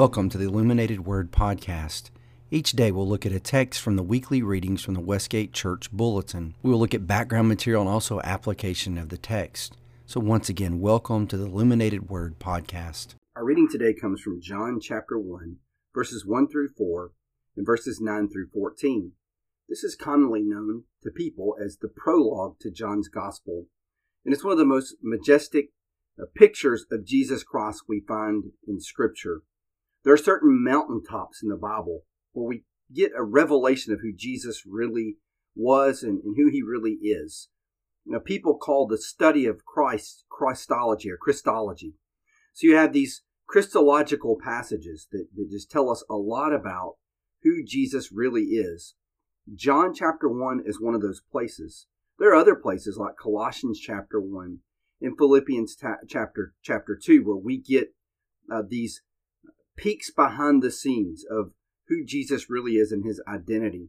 Welcome to the Illuminated Word Podcast. Each day we'll look at a text from the weekly readings from the Westgate Church Bulletin. We will look at background material and also application of the text. So, once again, welcome to the Illuminated Word Podcast. Our reading today comes from John chapter 1, verses 1 through 4, and verses 9 through 14. This is commonly known to people as the prologue to John's Gospel, and it's one of the most majestic uh, pictures of Jesus Christ we find in Scripture. There are certain mountaintops in the Bible where we get a revelation of who Jesus really was and, and who he really is. Now, people call the study of Christ Christology or Christology. So you have these Christological passages that, that just tell us a lot about who Jesus really is. John chapter 1 is one of those places. There are other places like Colossians chapter 1 and Philippians ta- chapter chapter 2 where we get uh, these peeks behind the scenes of who Jesus really is and his identity.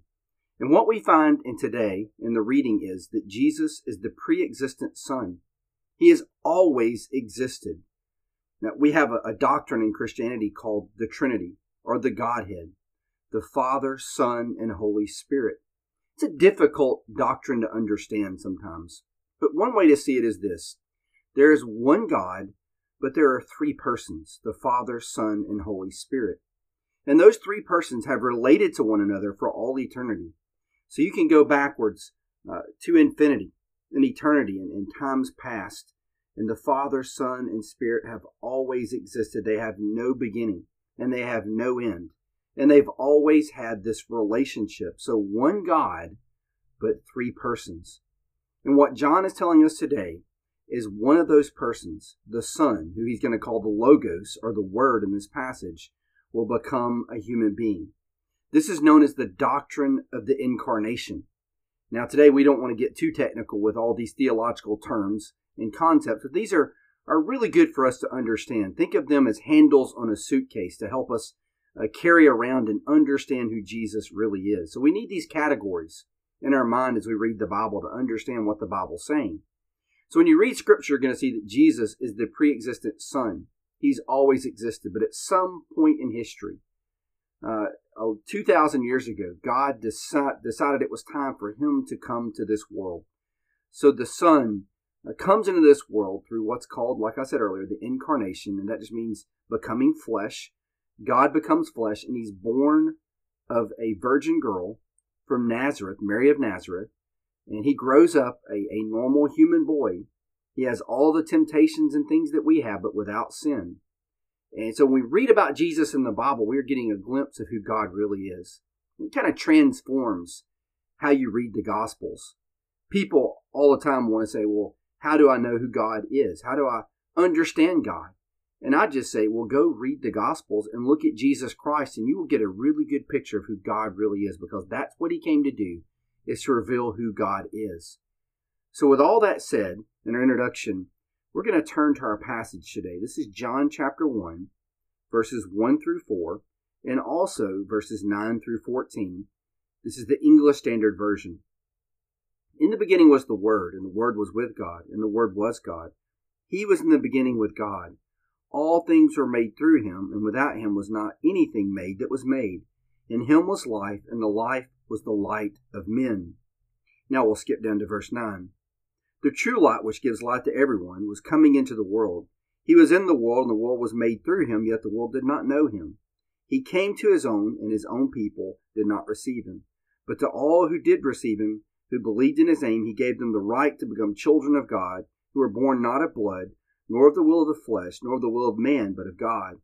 And what we find in today in the reading is that Jesus is the pre existent Son. He has always existed. Now, we have a, a, doctrine in Christianity called the Trinity or the Godhead the Father, Son, and Holy Spirit. It's a difficult doctrine to understand sometimes. But one way to see it is this there is one God but there are three persons the Father, Son, and Holy Spirit. And those three persons have related to one another for all eternity. So you can go backwards uh, to infinity, and eternity, and in times past. And the Father, Son, and Spirit have always existed. They have no beginning and they have no end. And they've always had this relationship. So one God, but three persons. And what John is telling us today is one of those persons, the Son, who he's going to call the Logos or the Word in this passage, will become a human being. This is known as the doctrine of the incarnation. Now, today we don't want to get too technical with all these theological terms and concepts, but these are, are really good for us to understand. Think of them as handles on a suitcase to help us uh, carry around and understand who Jesus really is. So we need these categories in our mind as we read the Bible to understand what the Bible's saying. So when you read scripture, you're going to see that Jesus is the pre existent Son. He's always existed. But at some point in history, uh, 2,000 years ago, God deci- decided it was time for him to come to this world. So the Son uh, comes into this world through what's called, like I said earlier, the incarnation, and that just means becoming flesh. God becomes flesh, and he's born of a virgin girl from Nazareth, Mary of Nazareth, and he grows up a, a normal human boy. He has all the temptations and things that we have, but without sin. And so when we read about Jesus in the Bible, we're getting a glimpse of who God really is. It kind of transforms how you read the Gospels. People all the time want to say, well, how do I know who God is? How do I understand God? And I just say, well, go read the Gospels and look at Jesus Christ, and you will get a really good picture of who God really is because that's what He came to do is to reveal who God is. So, with all that said, in our introduction, we're going to turn to our passage today. This is John chapter 1, verses 1 through 4, and also verses 9 through 14. This is the English Standard Version. In the beginning was the Word, and the Word was with God, and the Word was God. He was in the beginning with God. All things were made through him, and without him was not anything made that was made. In him was life, and the life was the light of men. Now we'll skip down to verse 9. The true light, which gives light to everyone, was coming into the world. He was in the world, and the world was made through him, yet the world did not know him. He came to his own, and his own people did not receive him. But to all who did receive him, who believed in his name, he gave them the right to become children of God, who were born not of blood, nor of the will of the flesh, nor of the will of man, but of God.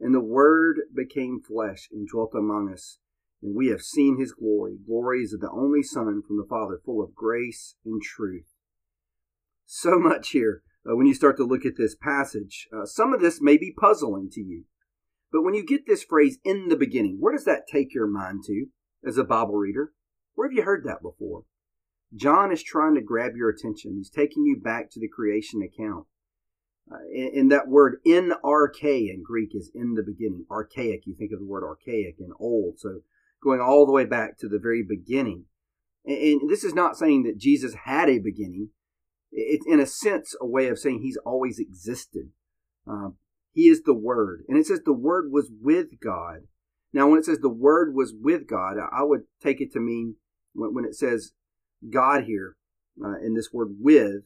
And the Word became flesh and dwelt among us and we have seen his glory. Glory is of the only Son from the Father, full of grace and truth. So much here uh, when you start to look at this passage. Uh, some of this may be puzzling to you. But when you get this phrase in the beginning, where does that take your mind to as a Bible reader? Where have you heard that before? John is trying to grab your attention. He's taking you back to the creation account. Uh, and, and, that word in arche in Greek is in the beginning. Archaic, you think of the word archaic and old. So going all the way back to the very beginning. And, this is not saying that Jesus had a beginning. It's in a sense a way of saying he's always existed. Uh, He is the Word. And it says the Word was with God. Now, when it says the Word was with God, I would take it to mean when it says God here uh, in this word with,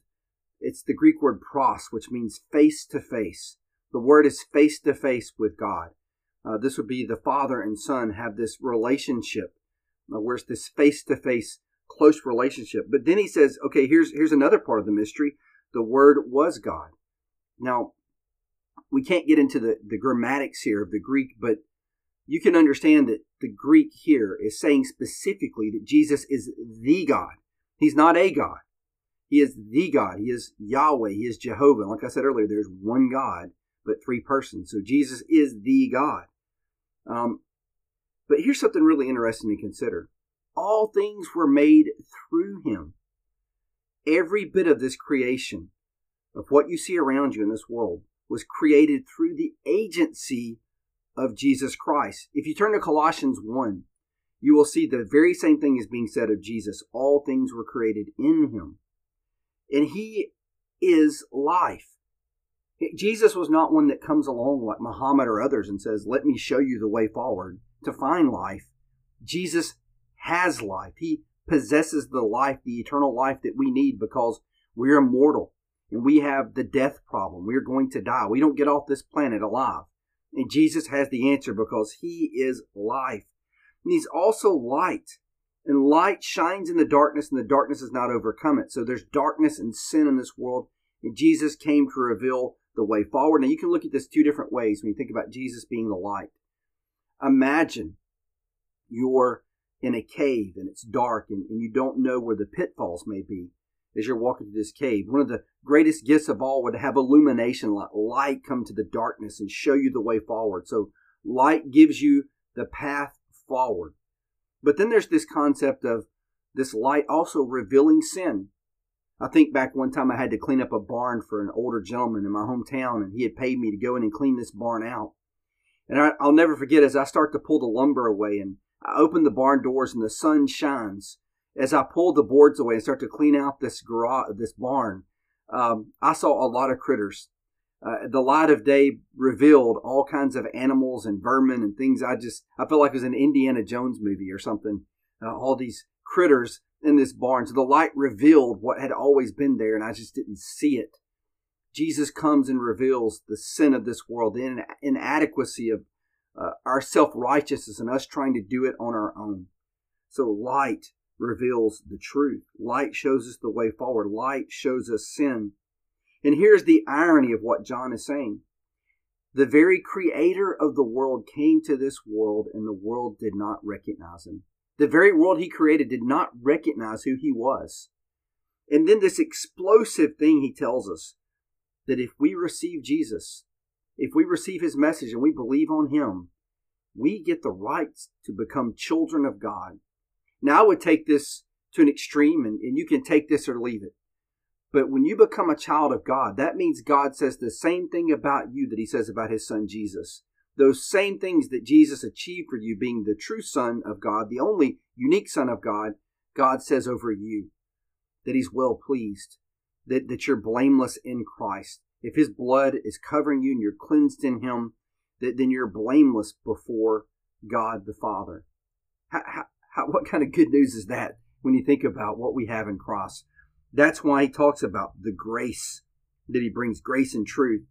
it's the Greek word pros, which means face to face. The word is face to face with God. Uh, this would be the father and son have this relationship, uh, where it's this face to face close relationship. But then he says, okay, here's here's another part of the mystery. The word was God. Now, we can't get into the, the grammatics here of the Greek, but you can understand that the Greek here is saying specifically that Jesus is the God. He's not a God. He is the God. He is Yahweh. He is Jehovah. Like I said earlier, there's one God, but three persons. So Jesus is the God. Um, but here's something really interesting to consider. All things were made through him. Every bit of this creation, of what you see around you in this world, was created through the agency of Jesus Christ. If you turn to Colossians 1, you will see the very same thing is being said of Jesus. All things were created in him. And he is life. Jesus was not one that comes along like Muhammad or others and says, Let me show you the way forward to find life. Jesus has life. He possesses the life, the eternal life that we need because we're immortal and we have the death problem. We're going to die. We don't get off this planet alive. And Jesus has the answer because he is life. And he's also light. And light shines in the darkness, and the darkness has not overcome it. So there's darkness and sin in this world. And Jesus came to reveal the way forward. Now you can look at this two different ways when you think about Jesus being the light. Imagine you're in a cave and it's dark and, and you don't know where the pitfalls may be as you're walking through this cave. One of the greatest gifts of all would have illumination, let light come to the darkness and show you the way forward. So light gives you the path forward. But then there's this concept of this light also revealing sin. I think back one time I had to clean up a barn for an older gentleman in my hometown, and he had paid me to go in and clean this barn out. And I, will never forget as I start to pull the lumber away, and I open the barn doors, and the sun shines, as I pull the boards away and start to clean out this garage, this barn, um, I saw a lot of critters. Uh, the light of day revealed all kinds of animals and vermin and things. I just I felt like it was an Indiana Jones movie or something. Uh, all these critters in this barn. So the light revealed what had always been there, and I just didn't see it. Jesus comes and reveals the sin of this world, the inadequacy of uh, our self righteousness and us trying to do it on our own. So light reveals the truth. Light shows us the way forward. Light shows us sin. And here's the irony of what John is saying. The very creator of the world came to this world and the world did not recognize him. The very world he created did not recognize who he was. And then this explosive thing he tells us that if we receive Jesus, if we receive his message and we believe on him, we get the rights to become children of God. Now, I would take this to an extreme, and, and you can take this or leave it. But when you become a child of God, that means God says the same thing about you that he says about his son Jesus. Those same things that Jesus achieved for you, being the true son of God, the only unique son of God, God says over you that he's well pleased, that, that you're blameless in Christ. If his blood is covering you and you're cleansed in him, that, then you're blameless before God the Father. How, how, how, what kind of good news is that when you think about what we have in Christ? That's why he talks about the grace that he brings, grace and truth.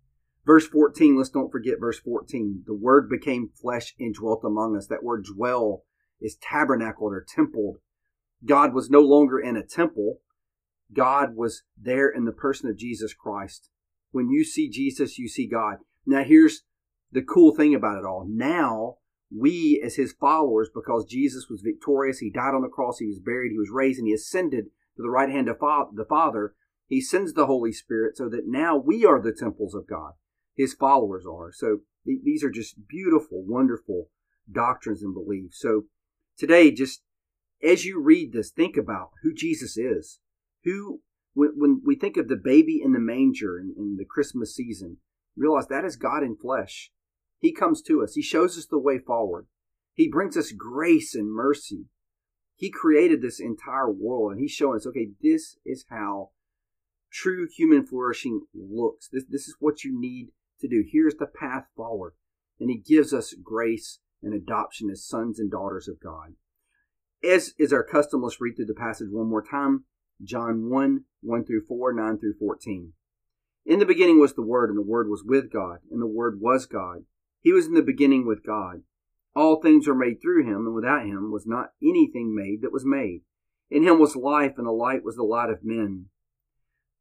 Verse 14, let's don't forget verse 14. The word became flesh and dwelt among us. That word dwell is tabernacled or templed. God was no longer in a temple. God was there in the person of Jesus Christ. When you see Jesus, you see God. Now here's the cool thing about it all. Now we as his followers, because Jesus was victorious, he died on the cross, he was buried, he was raised, and he ascended to the right hand of the Father, he sends the Holy Spirit so that now we are the temples of God. His followers are. So these are just beautiful, wonderful doctrines and beliefs. So today, just as you read this, think about who Jesus is. Who, when, when we think of the baby in the manger in, in the Christmas season, realize that is God in flesh. He comes to us. He shows us the way forward. He brings us grace and mercy. He created this entire world and he's showing us, okay, this is how true human flourishing looks. This, this is what you need to do. Here's the path forward. And He gives us grace and adoption as sons and daughters of God. As is our custom, let's read through the passage one more time. John 1, 1 through 4, 9 through 14. In the beginning was the Word, and the Word was with God, and the Word was God. He was in the beginning with God. All things were made through him, and without him was not anything made that was made. In him was life, and the light was the light of men.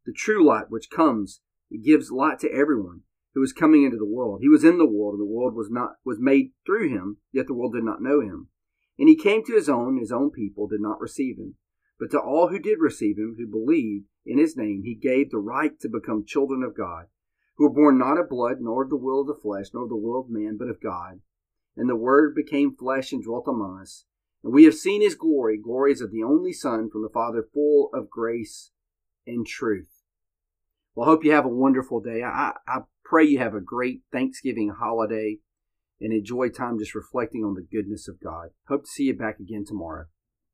The true light which comes, gives light to everyone who is coming into the world. He was in the world, and the world was not was made through him, yet the world did not know him. And he came to his own, his own people did not receive him. But to all who did receive him, who believed in his name, he gave the right to become children of God, who were born not of blood, nor of the will of the flesh, nor of the will of man, but of God. And the Word became flesh and dwelt among us. And we have seen his glory, glories of the only Son from the Father, full of grace and truth. Well, I hope you have a wonderful day. I, I pray you have a great Thanksgiving holiday and enjoy time just reflecting on the goodness of God. Hope to see you back again tomorrow.